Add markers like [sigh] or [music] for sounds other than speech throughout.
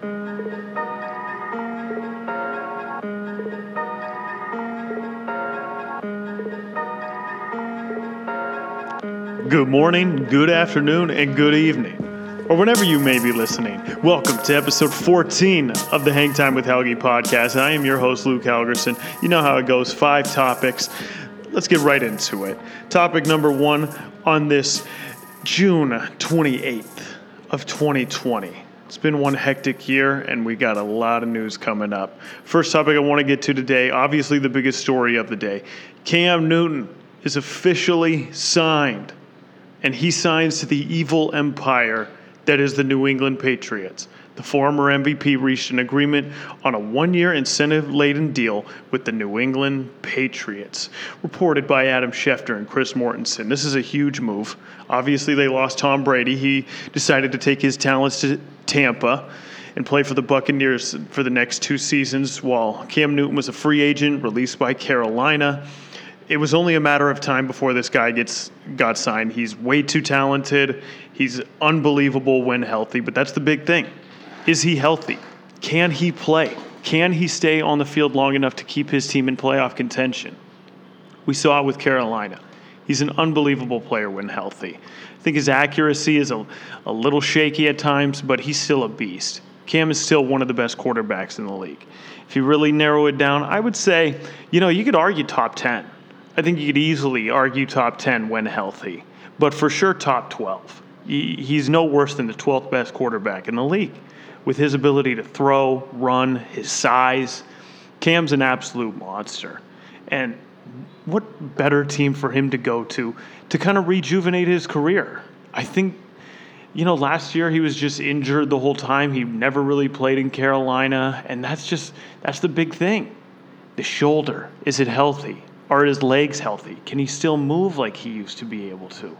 Good morning, good afternoon, and good evening, or whenever you may be listening. Welcome to episode 14 of the Hang Time with Helgi podcast. I am your host, Luke Helgerson. You know how it goes five topics. Let's get right into it. Topic number one on this June 28th of 2020. It's been one hectic year, and we got a lot of news coming up. First topic I want to get to today, obviously the biggest story of the day Cam Newton is officially signed and he signs to the evil empire that is the New England Patriots. The former MVP reached an agreement on a one year incentive laden deal with the New England Patriots, reported by Adam Schefter and Chris Mortensen. This is a huge move. Obviously, they lost Tom Brady. He decided to take his talents to Tampa and play for the Buccaneers for the next two seasons, while Cam Newton was a free agent released by Carolina it was only a matter of time before this guy gets got signed. He's way too talented. He's unbelievable when healthy, but that's the big thing. Is he healthy? Can he play? Can he stay on the field long enough to keep his team in playoff contention? We saw it with Carolina. He's an unbelievable player when healthy. I think his accuracy is a, a little shaky at times, but he's still a beast. Cam is still one of the best quarterbacks in the league. If you really narrow it down, I would say, you know, you could argue top 10 I think you could easily argue top 10 when healthy, but for sure top 12. He's no worse than the 12th best quarterback in the league. With his ability to throw, run, his size, Cam's an absolute monster. And what better team for him to go to to kind of rejuvenate his career? I think, you know, last year he was just injured the whole time. He never really played in Carolina. And that's just, that's the big thing. The shoulder, is it healthy? Are his legs healthy? Can he still move like he used to be able to?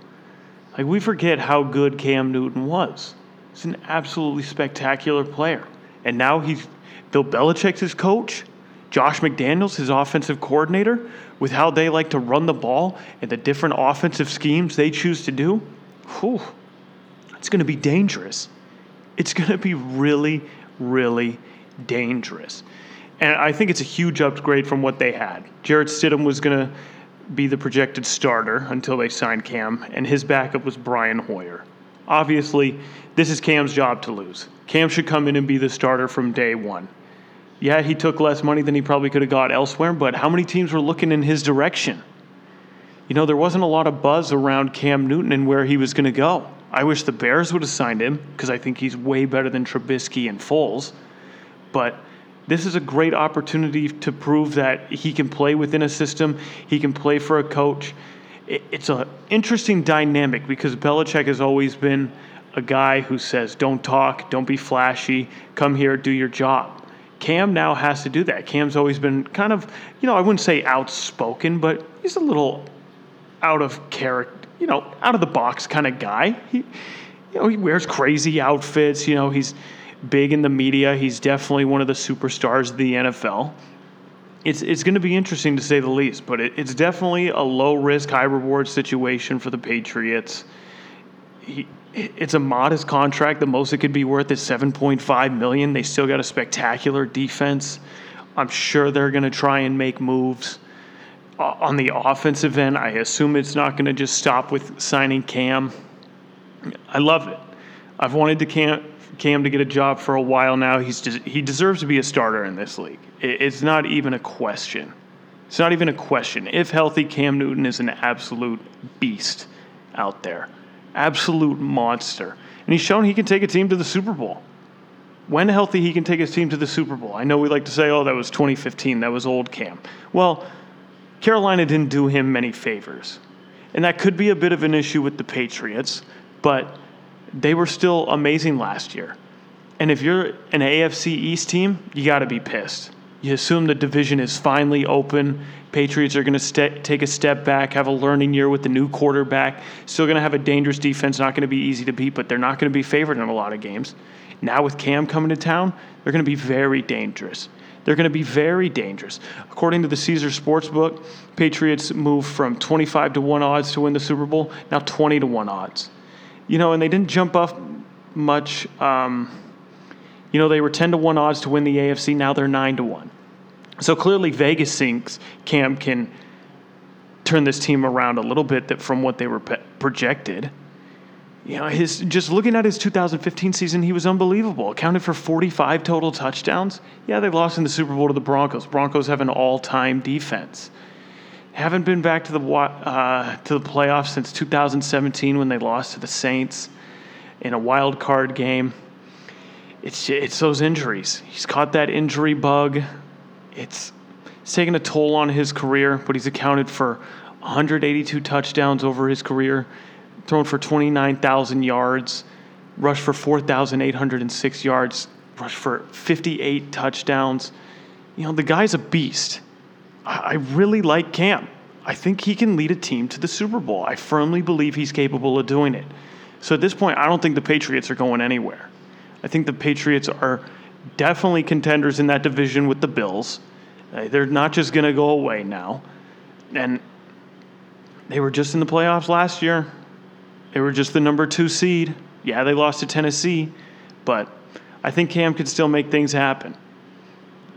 Like, we forget how good Cam Newton was. He's an absolutely spectacular player. And now he's Bill Belichick's his coach, Josh McDaniels, his offensive coordinator, with how they like to run the ball and the different offensive schemes they choose to do. Whew, it's going to be dangerous. It's going to be really, really dangerous. And I think it's a huge upgrade from what they had. Jarrett Stidham was going to be the projected starter until they signed Cam, and his backup was Brian Hoyer. Obviously, this is Cam's job to lose. Cam should come in and be the starter from day one. Yeah, he took less money than he probably could have got elsewhere, but how many teams were looking in his direction? You know, there wasn't a lot of buzz around Cam Newton and where he was going to go. I wish the Bears would have signed him because I think he's way better than Trubisky and Foles. But this is a great opportunity to prove that he can play within a system, he can play for a coach. It's an interesting dynamic because Belichick has always been a guy who says, don't talk, don't be flashy, come here, do your job. Cam now has to do that. Cam's always been kind of, you know, I wouldn't say outspoken, but he's a little out of character, you know, out of the box kind of guy. He, you know, he wears crazy outfits. You know, he's big in the media. He's definitely one of the superstars of the NFL. It's, it's going to be interesting to say the least, but it, it's definitely a low risk, high reward situation for the Patriots. He, it's a modest contract. The most it could be worth is 7.5 million. They still got a spectacular defense. I'm sure they're going to try and make moves on the offensive end. I assume it's not going to just stop with signing Cam. I love it. I've wanted to Cam Cam to get a job for a while now. He's just, he deserves to be a starter in this league. It's not even a question. It's not even a question. If healthy, Cam Newton is an absolute beast out there, absolute monster, and he's shown he can take a team to the Super Bowl. When healthy, he can take his team to the Super Bowl. I know we like to say, "Oh, that was 2015. That was old Cam." Well, Carolina didn't do him many favors, and that could be a bit of an issue with the Patriots, but they were still amazing last year. And if you're an AFC East team, you got to be pissed. You assume the division is finally open. Patriots are going to st- take a step back, have a learning year with the new quarterback. Still going to have a dangerous defense, not going to be easy to beat, but they're not going to be favored in a lot of games. Now, with Cam coming to town, they're going to be very dangerous. They're going to be very dangerous. According to the Caesar Sportsbook, Patriots moved from 25 to 1 odds to win the Super Bowl, now 20 to 1 odds you know, and they didn't jump off much. Um, You know, they were 10 to 1 odds to win the AFC, now they're 9 to 1. So clearly, Vegas thinks Cam can turn this team around a little bit that from what they were projected. You know, his just looking at his 2015 season, he was unbelievable. Accounted for 45 total touchdowns. Yeah, they lost in the Super Bowl to the Broncos. Broncos have an all-time defense. Haven't been back to the uh, to the playoffs since 2017 when they lost to the Saints in a wild card game. It's it's those injuries. He's caught that injury bug. It's it's taken a toll on his career, but he's accounted for 182 touchdowns over his career, thrown for 29,000 yards, rushed for 4,806 yards, rushed for 58 touchdowns. You know, the guy's a beast. I really like Cam. I think he can lead a team to the Super Bowl. I firmly believe he's capable of doing it. So at this point, I don't think the Patriots are going anywhere. I think the Patriots are definitely contenders in that division with the Bills. Uh, they're not just going to go away now. And they were just in the playoffs last year. They were just the number two seed. Yeah, they lost to Tennessee, but I think Cam could still make things happen.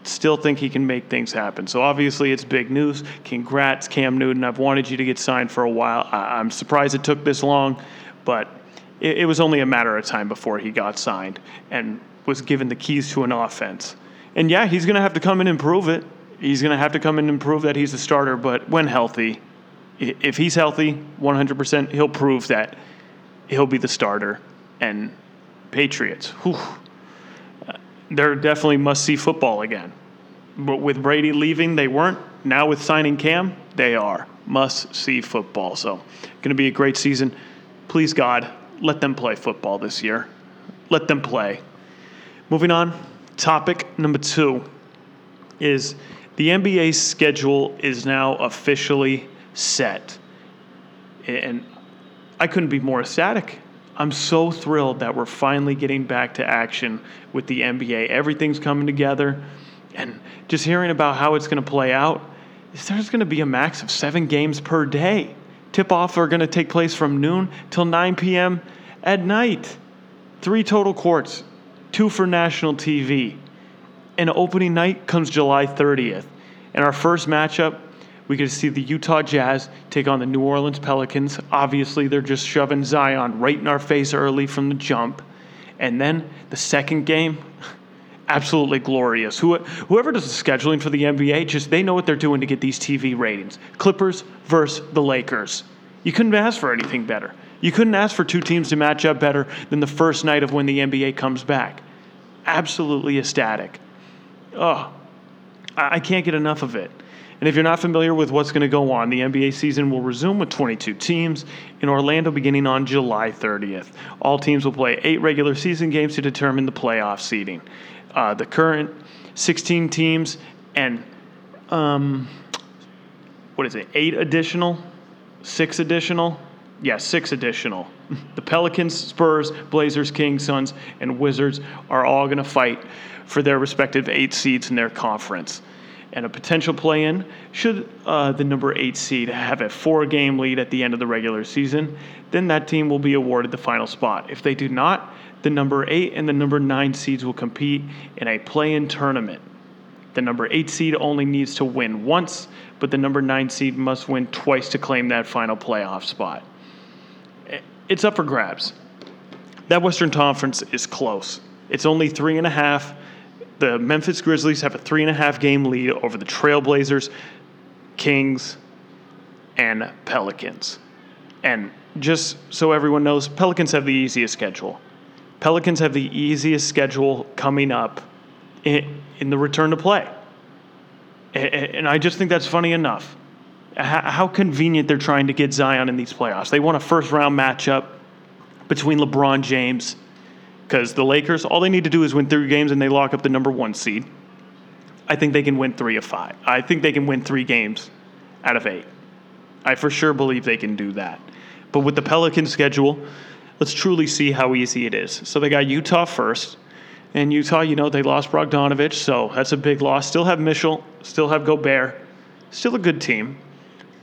Still think he can make things happen. So obviously, it's big news. Congrats, Cam Newton. I've wanted you to get signed for a while. I'm surprised it took this long, but it, it was only a matter of time before he got signed and was given the keys to an offense. And yeah, he's going to have to come in and prove it. He's going to have to come in and prove that he's a starter, but when healthy, if he's healthy 100%, he'll prove that he'll be the starter. And Patriots, whew, they're definitely must see football again. But with Brady leaving, they weren't. Now with signing Cam, they are must see football. So, going to be a great season. Please, God, let them play football this year. Let them play. Moving on, topic number two is the NBA schedule is now officially set. And I couldn't be more ecstatic. I'm so thrilled that we're finally getting back to action with the NBA. Everything's coming together. And just hearing about how it's going to play out, there's going to be a max of seven games per day. Tip off are going to take place from noon till 9 p.m. at night. Three total courts, two for national TV. And opening night comes July 30th. And our first matchup, we get to see the Utah Jazz take on the New Orleans Pelicans. Obviously, they're just shoving Zion right in our face early from the jump. And then the second game, [laughs] absolutely glorious. whoever does the scheduling for the NBA, just they know what they're doing to get these TV ratings. Clippers versus the Lakers. You couldn't ask for anything better. You couldn't ask for two teams to match up better than the first night of when the NBA comes back. Absolutely ecstatic. Oh, I can't get enough of it. And if you're not familiar with what's going to go on, the NBA season will resume with 22 teams in Orlando beginning on July 30th. All teams will play eight regular season games to determine the playoff seeding. Uh, the current 16 teams and um, what is it? Eight additional, six additional. Yeah, six additional. [laughs] The Pelicans, Spurs, Blazers, Kings, Suns, and Wizards are all going to fight for their respective eight seeds in their conference. And a potential play in should uh, the number eight seed have a four game lead at the end of the regular season, then that team will be awarded the final spot. If they do not, the number eight and the number nine seeds will compete in a play in tournament. The number eight seed only needs to win once, but the number nine seed must win twice to claim that final playoff spot. It's up for grabs. That Western Conference is close. It's only three and a half the Memphis Grizzlies have a three and a half game lead over the Trailblazers, Kings, and Pelicans. And just so everyone knows, Pelicans have the easiest schedule. Pelicans have the easiest schedule coming up in, in the return to play. And I just think that's funny enough. How convenient they're trying to get Zion in these playoffs. They want a first round matchup between LeBron James because the Lakers, all they need to do is win three games and they lock up the number one seed. I think they can win three of five. I think they can win three games out of eight. I for sure believe they can do that. But with the Pelican schedule, let's truly see how easy it is. So they got Utah first. And Utah, you know, they lost Bogdanovic, so that's a big loss. Still have Mitchell, still have Gobert, still a good team.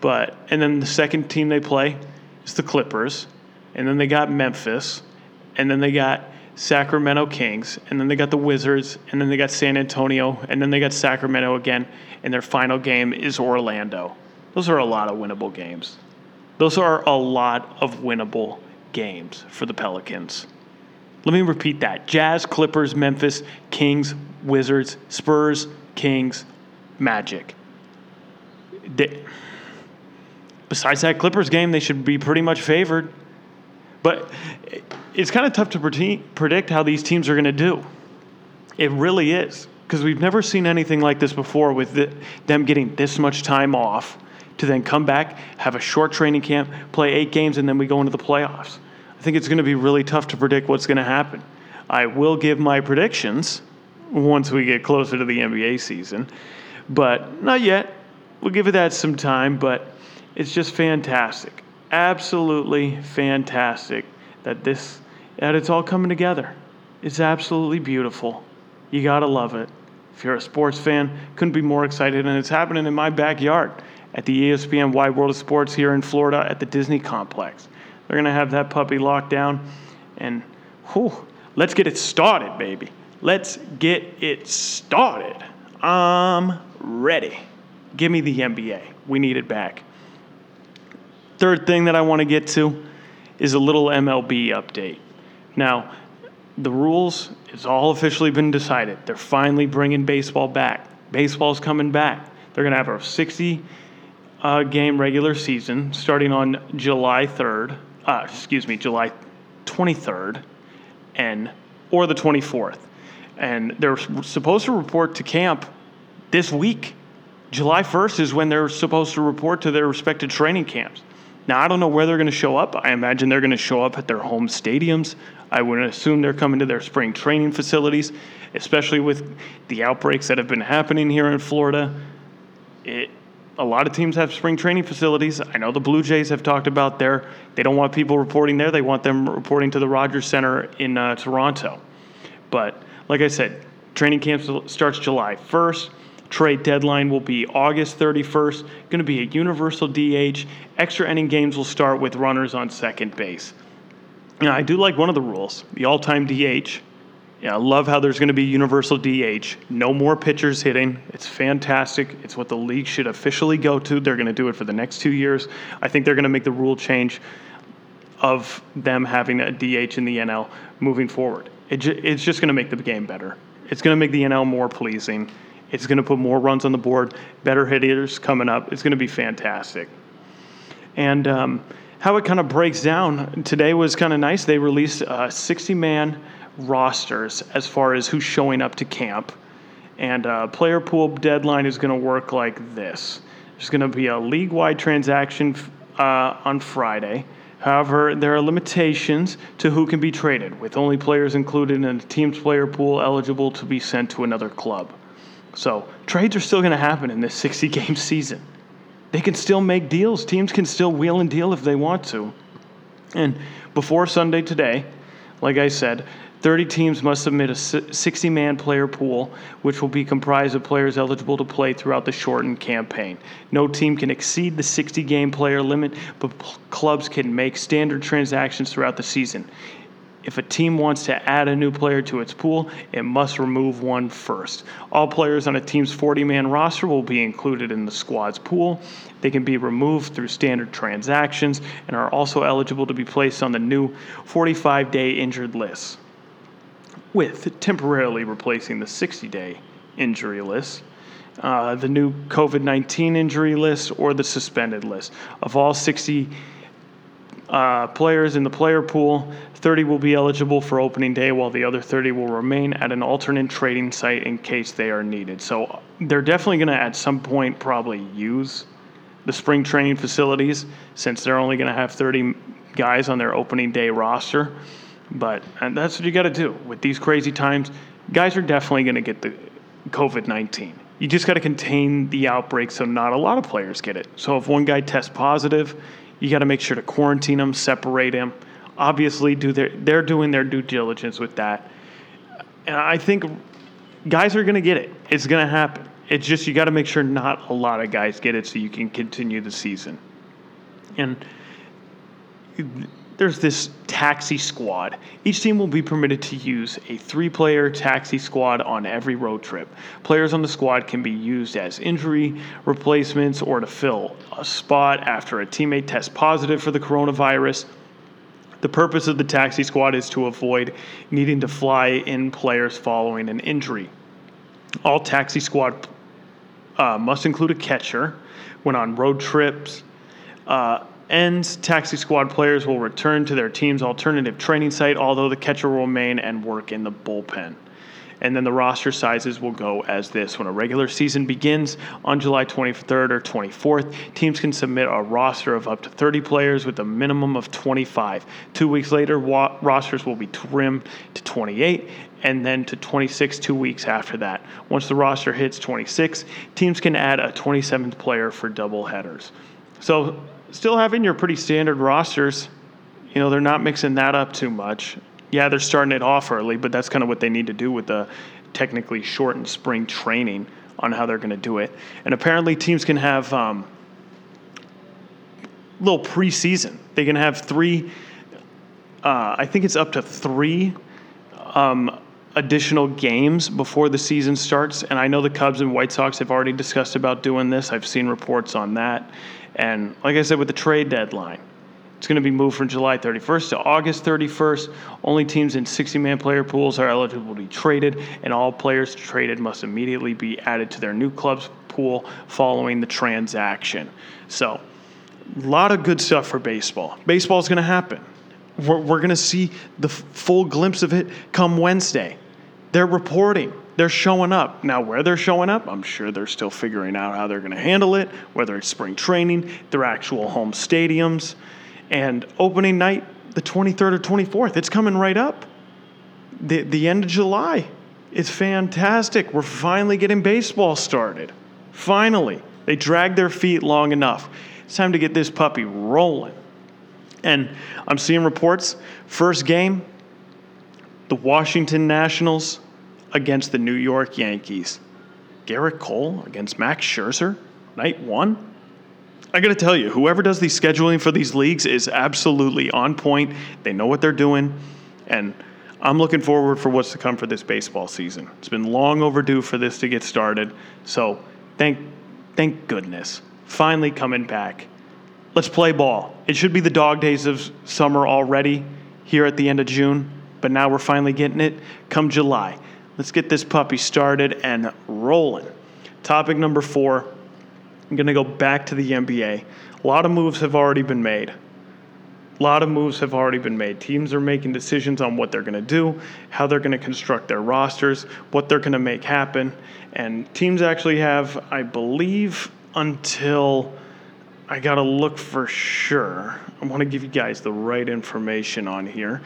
But and then the second team they play is the Clippers, and then they got Memphis, and then they got Sacramento Kings, and then they got the Wizards, and then they got San Antonio, and then they got Sacramento again, and their final game is Orlando. Those are a lot of winnable games. Those are a lot of winnable games for the Pelicans. Let me repeat that Jazz, Clippers, Memphis, Kings, Wizards, Spurs, Kings, Magic. They, besides that Clippers game, they should be pretty much favored. But it's kind of tough to predict how these teams are going to do. It really is because we've never seen anything like this before with the, them getting this much time off to then come back, have a short training camp, play eight games, and then we go into the playoffs. I think it's going to be really tough to predict what's going to happen. I will give my predictions once we get closer to the NBA season, but not yet. We'll give it that some time, but it's just fantastic. Absolutely fantastic that this that it's all coming together. It's absolutely beautiful. You got to love it. If you're a sports fan, couldn't be more excited and it's happening in my backyard at the ESPN Wide World of Sports here in Florida at the Disney Complex. They're going to have that puppy locked down and whew, let's get it started, baby. Let's get it started. I'm ready. Give me the NBA. We need it back. Third thing that I want to get to is a little MLB update. Now, the rules, it's all officially been decided. They're finally bringing baseball back. Baseball's coming back. They're going to have a 60 uh, game regular season starting on July 3rd, uh, excuse me, July 23rd, and or the 24th. And they're supposed to report to camp this week. July 1st is when they're supposed to report to their respective training camps. Now, I don't know where they're going to show up. I imagine they're going to show up at their home stadiums. I would assume they're coming to their spring training facilities, especially with the outbreaks that have been happening here in Florida. It, a lot of teams have spring training facilities. I know the Blue Jays have talked about their, they don't want people reporting there. They want them reporting to the Rogers Center in uh, Toronto. But like I said, training camp starts July 1st. Trade deadline will be August 31st. Going to be a universal DH. Extra inning games will start with runners on second base. Now, I do like one of the rules the all time DH. Yeah, I love how there's going to be universal DH. No more pitchers hitting. It's fantastic. It's what the league should officially go to. They're going to do it for the next two years. I think they're going to make the rule change of them having a DH in the NL moving forward. It it's just going to make the game better. It's going to make the NL more pleasing. It's going to put more runs on the board, better hitters coming up. It's going to be fantastic. And um, how it kind of breaks down today was kind of nice. They released uh, 60 man rosters as far as who's showing up to camp. And uh, player pool deadline is going to work like this there's going to be a league wide transaction uh, on Friday. However, there are limitations to who can be traded, with only players included in a team's player pool eligible to be sent to another club. So trades are still going to happen in this 60 game [laughs] season. They can still make deals. Teams can still wheel and deal if they want to. And before Sunday today, like I said, 30 teams must submit a 60 man player pool, which will be comprised of players eligible to play throughout the shortened campaign. No team can exceed the 60 game player limit, but clubs can make standard transactions throughout the season. If a team wants to add a new player to its pool, it must remove one first. All players on a team's 40 man roster will be included in the squad's pool. They can be removed through standard transactions and are also eligible to be placed on the new 45 day injured list, with temporarily replacing the 60 day injury list. Uh, the new COVID 19 injury list or the suspended list. Of all 60 uh, players in the player pool, 30 will be eligible for opening day, while the other 30 will remain at an alternate trading site in case they are needed. So they're definitely going to, at some point, probably use the spring training facilities since they're only going to have 30 guys on their opening day roster. But that's what you got to do with these crazy times. Guys are definitely going to get the COVID 19. You just got to contain the outbreak so not a lot of players get it. So if one guy tests positive, you got to make sure to quarantine them, separate them. Obviously, do their, they're doing their due diligence with that. And I think guys are going to get it. It's going to happen. It's just you got to make sure not a lot of guys get it so you can continue the season. And there's this taxi squad. Each team will be permitted to use a three player taxi squad on every road trip. Players on the squad can be used as injury replacements or to fill a spot after a teammate tests positive for the coronavirus. The purpose of the taxi squad is to avoid needing to fly in players following an injury. All taxi squad uh, must include a catcher when on road trips. Uh, ends, Taxi Squad players will return to their team's alternative training site, although the catcher will remain and work in the bullpen. And then the roster sizes will go as this. When a regular season begins on July 23rd or 24th, teams can submit a roster of up to 30 players with a minimum of 25. Two weeks later, wa- rosters will be trimmed to 28 and then to 26 two weeks after that. Once the roster hits 26, teams can add a 27th player for double headers. So still having your pretty standard rosters. You know, they're not mixing that up too much. Yeah, they're starting it off early, but that's kind of what they need to do with the technically shortened spring training on how they're going to do it. And apparently, teams can have um, little preseason. They can have three. Uh, I think it's up to three um, additional games before the season starts. And I know the Cubs and White Sox have already discussed about doing this. I've seen reports on that. And like I said, with the trade deadline, it's going to be moved from July 31st to August 31st. Only teams in 60 man player pools are eligible to be traded, and all players traded must immediately be added to their new club's pool following the transaction. So, a lot of good stuff for baseball. Baseball is going to happen. We're, we're going to see the full glimpse of it come Wednesday. They're reporting they're showing up. Now, where they're showing up, I'm sure they're still figuring out how they're going to handle it, whether it's spring training, their actual home stadiums, and opening night, the 23rd or 24th. It's coming right up. The, the end of July. It's fantastic. We're finally getting baseball started. Finally. They dragged their feet long enough. It's time to get this puppy rolling. And I'm seeing reports first game, the Washington Nationals against the New York Yankees. Gerrit Cole against Max Scherzer, night one. I got to tell you, whoever does the scheduling for these leagues is absolutely on point. They know what they're doing, and I'm looking forward for what's to come for this baseball season. It's been long overdue for this to get started, so thank thank goodness. Finally coming back. Let's play ball. It should be the dog days of summer already here at the end of June, but now we're finally getting it come July. Let's get this puppy started and rolling. Topic number four I'm going to go back to the NBA. A lot of moves have already been made. A lot of moves have already been made. Teams are making decisions on what they're going to do, how they're going to construct their rosters, what they're going to make happen. And teams actually have, I believe, until I got to look for sure. I want to give you guys the right information on here.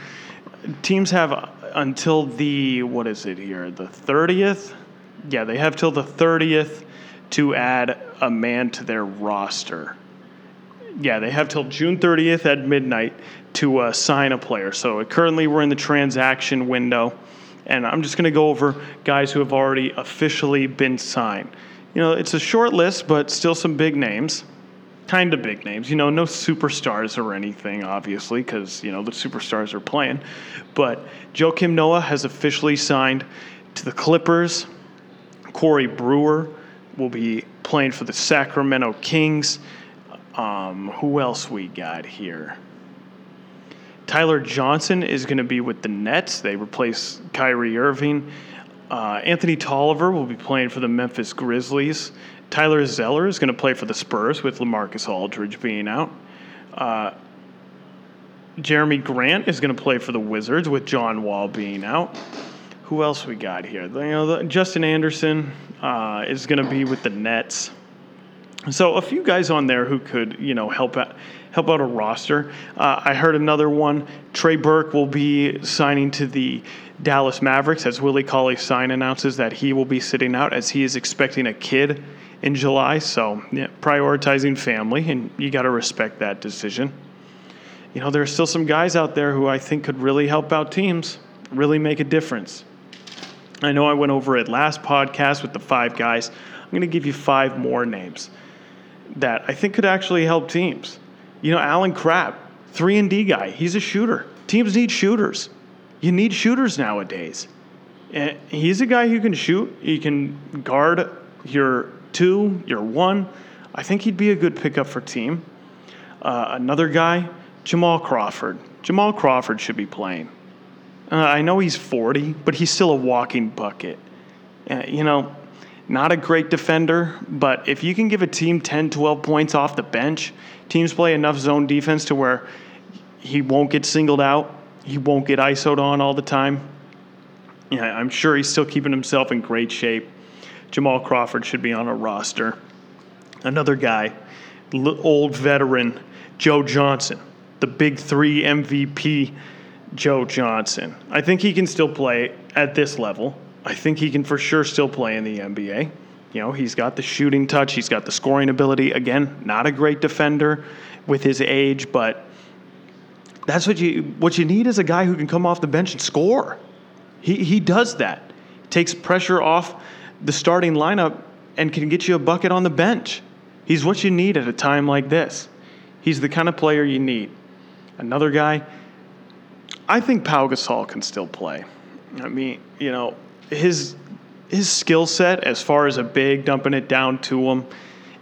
Teams have until the what is it here? The 30th? Yeah, they have till the 30th to add a man to their roster. Yeah, they have till June 30th at midnight to uh, sign a player. So currently we're in the transaction window, and I'm just going to go over guys who have already officially been signed. You know, it's a short list, but still some big names kind of big names. You know, no superstars or anything, obviously, because, you know, the superstars are playing. But Joakim Noah has officially signed to the Clippers. Corey Brewer will be playing for the Sacramento Kings. Um, who else we got here? Tyler Johnson is going to be with the Nets. They replace Kyrie Irving. Uh, Anthony Tolliver will be playing for the Memphis Grizzlies. Tyler Zeller is going to play for the Spurs with Lamarcus Aldridge being out. Uh, Jerami Grant is going to play for the Wizards with John Wall being out. Who else we got here? You know, the, Justin Anderson uh, is going to be with the Nets. So a few guys on there who could, you know, help out help out a roster. Uh, I heard another one. Trey Burke will be signing to the Dallas Mavericks as Willie Cauley Stein announces that he will be sitting out as he is expecting a kid in July. So, yeah, prioritizing family, and you got to respect that decision. You know, there are still some guys out there who I think could really help out teams, really make a difference. I know I went over it last podcast with the five guys. I'm going to give you five more names that I think could actually help teams. You know, Allen Crabbe, 3 and D guy. He's a shooter. Teams need shooters. You need shooters nowadays. And he's a guy who can shoot. He can guard your two, your one. I think he'd be a good pickup for team. Uh, another guy, Jamal Crawford. Jamal Crawford should be playing. Uh, I know he's 40, but he's still a walking bucket. Uh, you know, not a great defender, but if you can give a team 10, 12 points off the bench, teams play enough zone defense to where he won't get singled out, he won't get ISO'd on all the time. Yeah, I'm sure he's still keeping himself in great shape. Jamal Crawford should be on a roster. Another guy, old veteran, Joe Johnson, the big three MVP, Joe Johnson. I think he can still play at this level. I think he can for sure still play in the NBA. You know, he's got the shooting touch, he's got the scoring ability. Again, not a great defender with his age, but that's what you what you need is a guy who can come off the bench and score. He he does that. Takes pressure off the starting lineup and can get you a bucket on the bench. He's what you need at a time like this. He's the kind of player you need. Another guy, I think Pau Gasol can still play. I mean, you know, his his skill set as far as a big dumping it down to him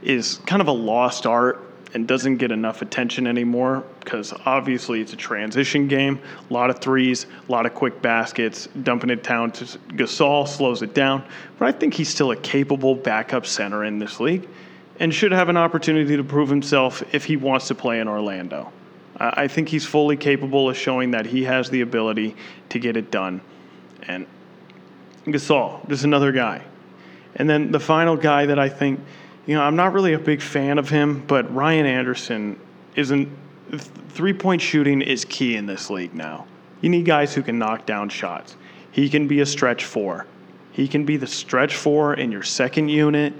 is kind of a lost art and doesn't get enough attention anymore because obviously it's a transition game. A lot of threes, a lot of quick baskets. Dumping it down to Gasol slows it down. But I think he's still a capable backup center in this league and should have an opportunity to prove himself if he wants to play in Orlando. I think he's fully capable of showing that he has the ability to get it done. And Gasol, just another guy. And then the final guy that I think, you know, I'm not really a big fan of him, but Ryan Anderson isn't. Three point shooting is key in this league now. You need guys who can knock down shots. He can be a stretch four. He can be the stretch four in your second unit,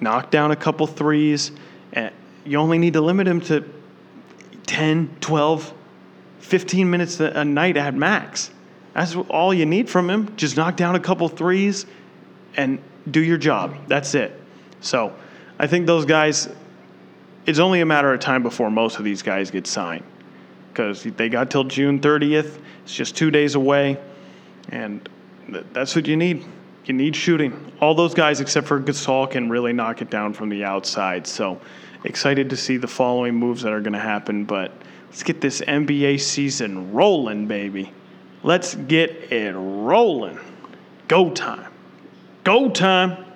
knock down a couple threes, and you only need to limit him to 10, 12, 15 minutes a night at max. That's all you need from him. Just knock down a couple threes and do your job. That's it. So I think those guys, it's only a matter of time before most of these guys get signed because they got till June 30th. It's just two days away. And that's what you need. You need shooting. All those guys, except for Gasol, can really knock it down from the outside. So excited to see the following moves that are going to happen. But let's get this NBA season rolling, baby. Let's get it rolling. Go time. Go time.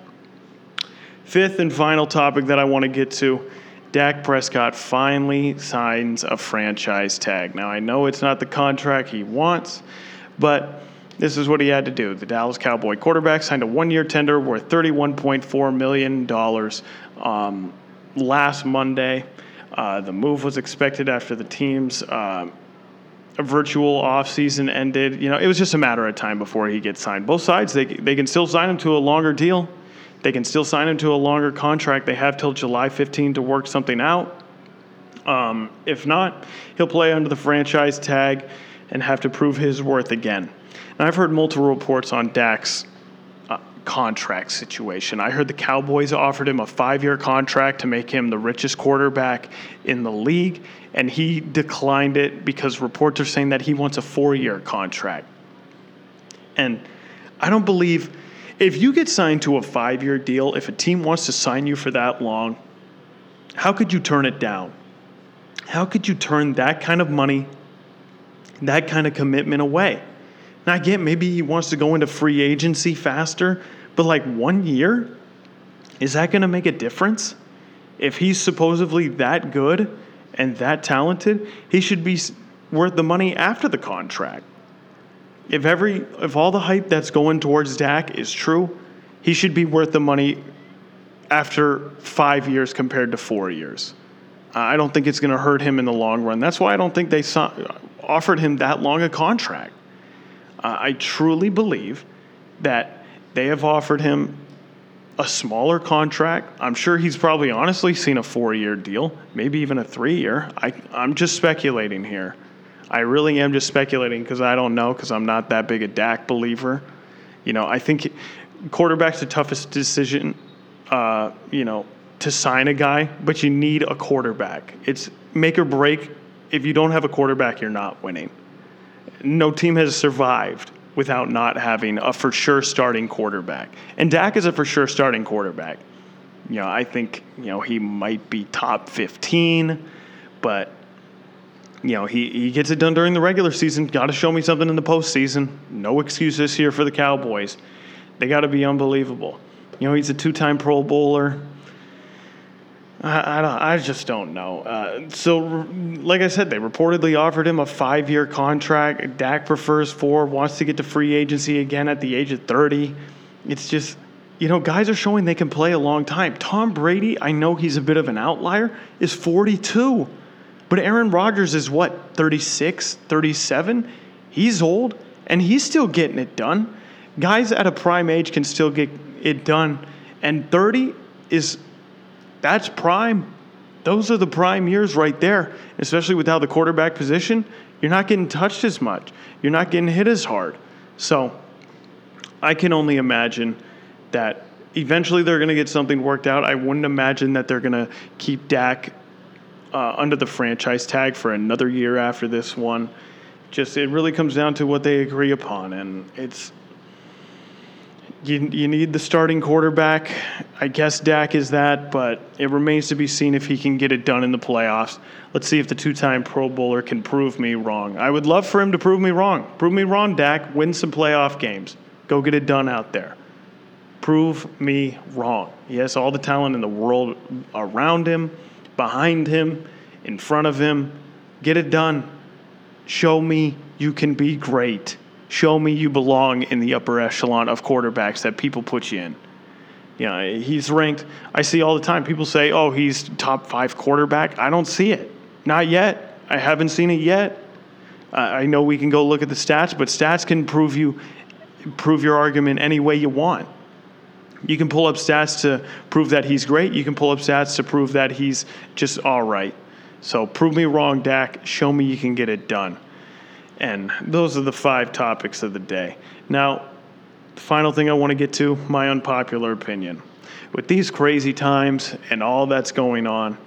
Fifth and final topic that I want to get to Dak Prescott finally signs a franchise tag. Now, I know it's not the contract he wants, but this is what he had to do. The Dallas Cowboy quarterback signed a one year tender worth $31.4 million um, last Monday. Uh, the move was expected after the team's. Uh, virtual offseason ended, you know, it was just a matter of time before he gets signed. Both sides, they, they can still sign him to a longer deal. They can still sign him to a longer contract. They have till July 15 to work something out. Um, if not, he'll play under the franchise tag and have to prove his worth again. And I've heard multiple reports on Dak's uh, contract situation. I heard the Cowboys offered him a five year contract to make him the richest quarterback in the league and he declined it because reports are saying that he wants a four year contract. And I don't believe if you get signed to a five year deal, if a team wants to sign you for that long, how could you turn it down? How could you turn that kind of money, that kind of commitment away? Now, I get maybe he wants to go into free agency faster, but like one year, is that going to make a difference? If he's supposedly that good, and that talented, he should be worth the money after the contract. If every if all the hype that's going towards Dak is true, he should be worth the money after 5 years compared to 4 years. I don't think it's going to hurt him in the long run. That's why I don't think they saw, offered him that long a contract. Uh, I truly believe that they have offered him a smaller contract. I'm sure he's probably honestly seen a four year deal, maybe even a three year. I'm just speculating here. I really am just speculating because I don't know because I'm not that big a Dak believer. You know, I think quarterback's the toughest decision, uh, you know, to sign a guy, but you need a quarterback. It's make or break if you don't have a quarterback, you're not winning. No team has survived without not having a for sure starting quarterback. And Dak is a for sure starting quarterback. You know, I think, you know, he might be top 15, but you know, he, he gets it done during the regular season. Got to show me something in the postseason. No excuses here for the Cowboys. They got to be unbelievable. You know, he's a two time Pro Bowler. I, I, don't, I just don't know. Uh, so, like I said, they reportedly offered him a five year contract. Dak prefers four, wants to get to free agency again at the age of 30. It's just, you know, guys are showing they can play a long time. Tom Brady, I know he's a bit of an outlier, is 42. But Aaron Rodgers is what, 36, 37? He's old and he's still getting it done. Guys at a prime age can still get it done. And 30 is that's prime. Those are the prime years right there, especially with how the quarterback position, you're not getting touched as much. You're not getting hit as hard. So I can only imagine that eventually they're going to get something worked out. I wouldn't imagine that they're going to keep Dak uh, under the franchise tag for another year after this one. Just it really comes down to what they agree upon, and it's you, you need the starting quarterback. I guess Dak is that, but it remains to be seen if he can get it done in the playoffs. Let's see if the two time Pro Bowler can prove me wrong. I would love for him to prove me wrong. Prove me wrong, Dak. Win some playoff games. Go get it done out there. Prove me wrong. He has all the talent in the world around him, behind him, in front of him. Get it done. Show me you can be great show me you belong in the upper echelon of quarterbacks that people put you in. You know, he's ranked, I see all the time, people say, oh, he's top five quarterback. I don't see it. Not yet. I haven't seen it yet. Uh, I know we can go look at the stats, but stats can prove you prove your argument any way you want. You can pull up stats to prove that he's great. You can pull up stats to prove that he's just all right. So prove me wrong, Dak. Show me you can get it done. And those are the five topics of the day. Now, the final thing I want to get to my unpopular opinion. With these crazy times and all that's going on,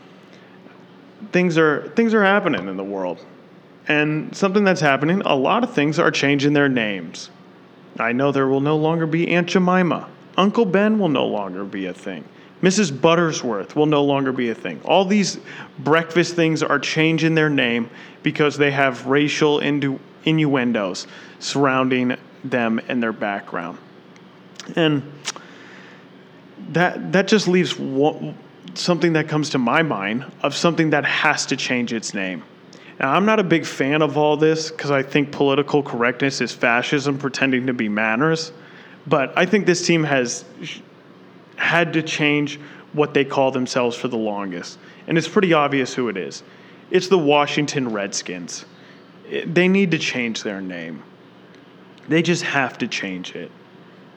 things are things are happening in the world. And something that's happening, a lot of things are changing their names. I know there will no longer be Aunt Jemima. Uncle Ben will no longer be a thing. Mrs. Buttersworth will no longer be a thing. All these breakfast things are changing their name because they have racial innu- innuendos surrounding them and their background. And that that just leaves one, something that comes to my mind of something that has to change its name. Now, I'm not a big fan of all this because I think political correctness is fascism pretending to be manners. But I think this team has had to change what they call themselves for the longest. And it's pretty obvious who it is it's the Washington Redskins. They need to change their name. They just have to change it.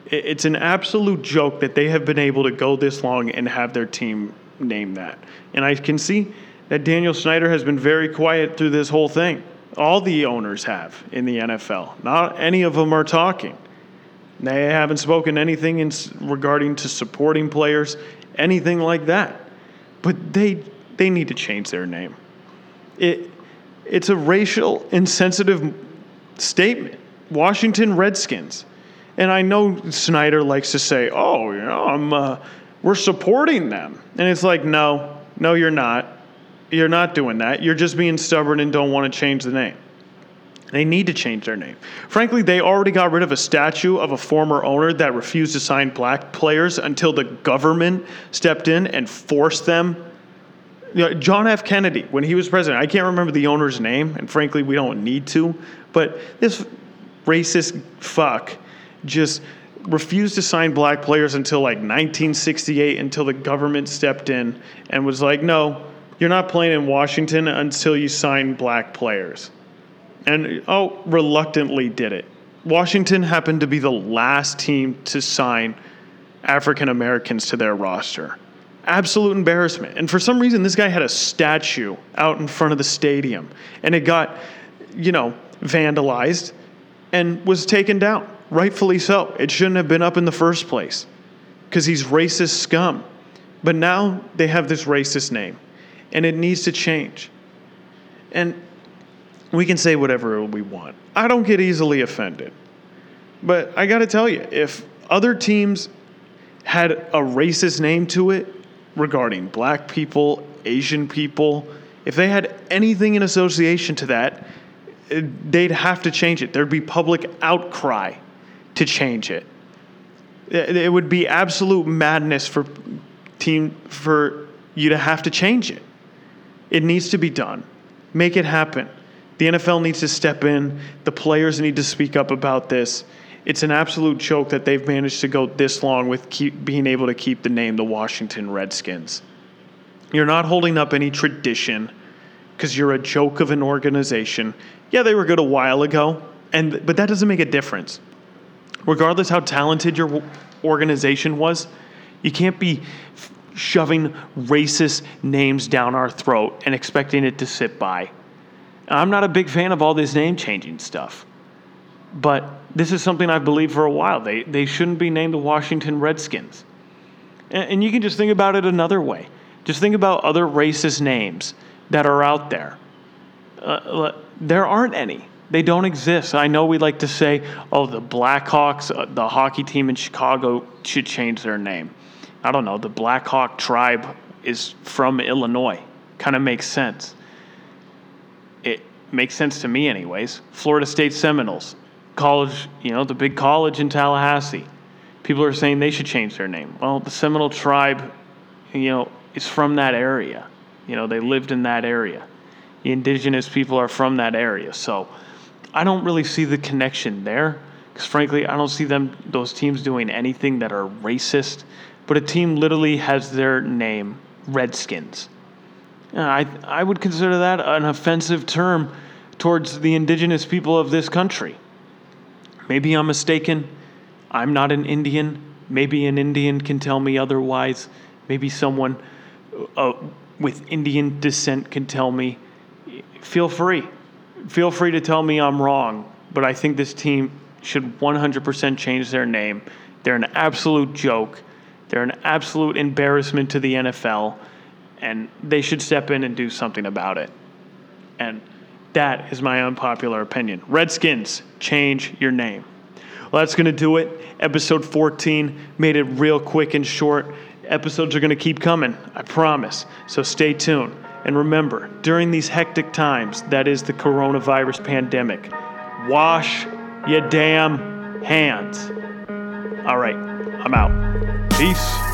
It's an absolute joke that they have been able to go this long and have their team name that. And I can see that Daniel Snyder has been very quiet through this whole thing. All the owners have in the NFL. Not any of them are talking. They haven't spoken anything in regarding to supporting players, anything like that. But they they need to change their name. It it's a racial insensitive statement. Washington Redskins. And I know Snyder likes to say, "Oh, you know, I'm uh, we're supporting them." And it's like, "No, no you're not. You're not doing that. You're just being stubborn and don't want to change the name." They need to change their name. Frankly, they already got rid of a statue of a former owner that refused to sign black players until the government stepped in and forced them. You know, John F. Kennedy, when he was president, I can't remember the owner's name, and frankly, we don't need to, but this racist fuck just refused to sign black players until like 1968 until the government stepped in and was like, no, you're not playing in Washington until you sign black players and oh, reluctantly did it. Washington happened to be the last team to sign African Americans to their roster. Absolute embarrassment. And for some reason, this guy had a statue out in front of the stadium, and it got, you know, vandalized and was taken down. Rightfully so. It shouldn't have been up in the first place because he's racist scum. But now they have this racist name, and it needs to change. And we can say whatever we want. I don't get easily offended. But I got to tell you, if other teams had a racist name to it regarding black people, Asian people, if they had anything in association to that, they'd have to change it. There'd be public outcry to change it. It would be absolute madness for team for you to have to change it. It needs to be done. Make it happen. The NFL needs to step in. The players need to speak up about this. It's an absolute joke that they've managed to go this long with keep, being able to keep the name the Washington Redskins. You're not holding up any tradition because you're a joke of an organization. Yeah, they were good a while ago, and but that doesn't make a difference. Regardless how talented your organization was, you can't be shoving racist names down our throat and expecting it to sit by. I'm not a big fan of all this name changing stuff. But this is something I've believed for a while. They, they shouldn't be named the Washington Redskins. And, and you can just think about it another way. Just think about other racist names that are out there. Uh, there aren't any. They don't exist. I know we like to say, oh, the Blackhawks, uh, the hockey team in Chicago, should change their name. I don't know. The Blackhawk tribe is from Illinois. Kind of makes sense. It makes sense to me, anyways. Florida State Seminoles, college, you know, the big college in Tallahassee. People are saying they should change their name. Well, the Seminole tribe, you know, is from that area. You know, they lived in that area. The indigenous people are from that area. So I don't really see the connection there because, frankly, I don't see them, those teams doing anything that are racist. But a team literally has their name, Redskins. I, I would consider that an offensive term towards the indigenous people of this country. Maybe I'm mistaken. I'm not an Indian. Maybe an Indian can tell me otherwise. Maybe someone uh, with Indian descent can tell me. Feel free. Feel free to tell me I'm wrong, but I think this team should 100% change their name. They're an absolute joke. They're an absolute embarrassment to the NFL, and they should step in and do something about it. And that is my unpopular opinion. Redskins, change your name. Well, that's going to do it. Episode 14 made it real quick and short episodes are going to keep coming, I promise. So stay tuned. And remember, during these hectic times, that is the coronavirus pandemic, wash your damn hands. All right, I'm out. Peace.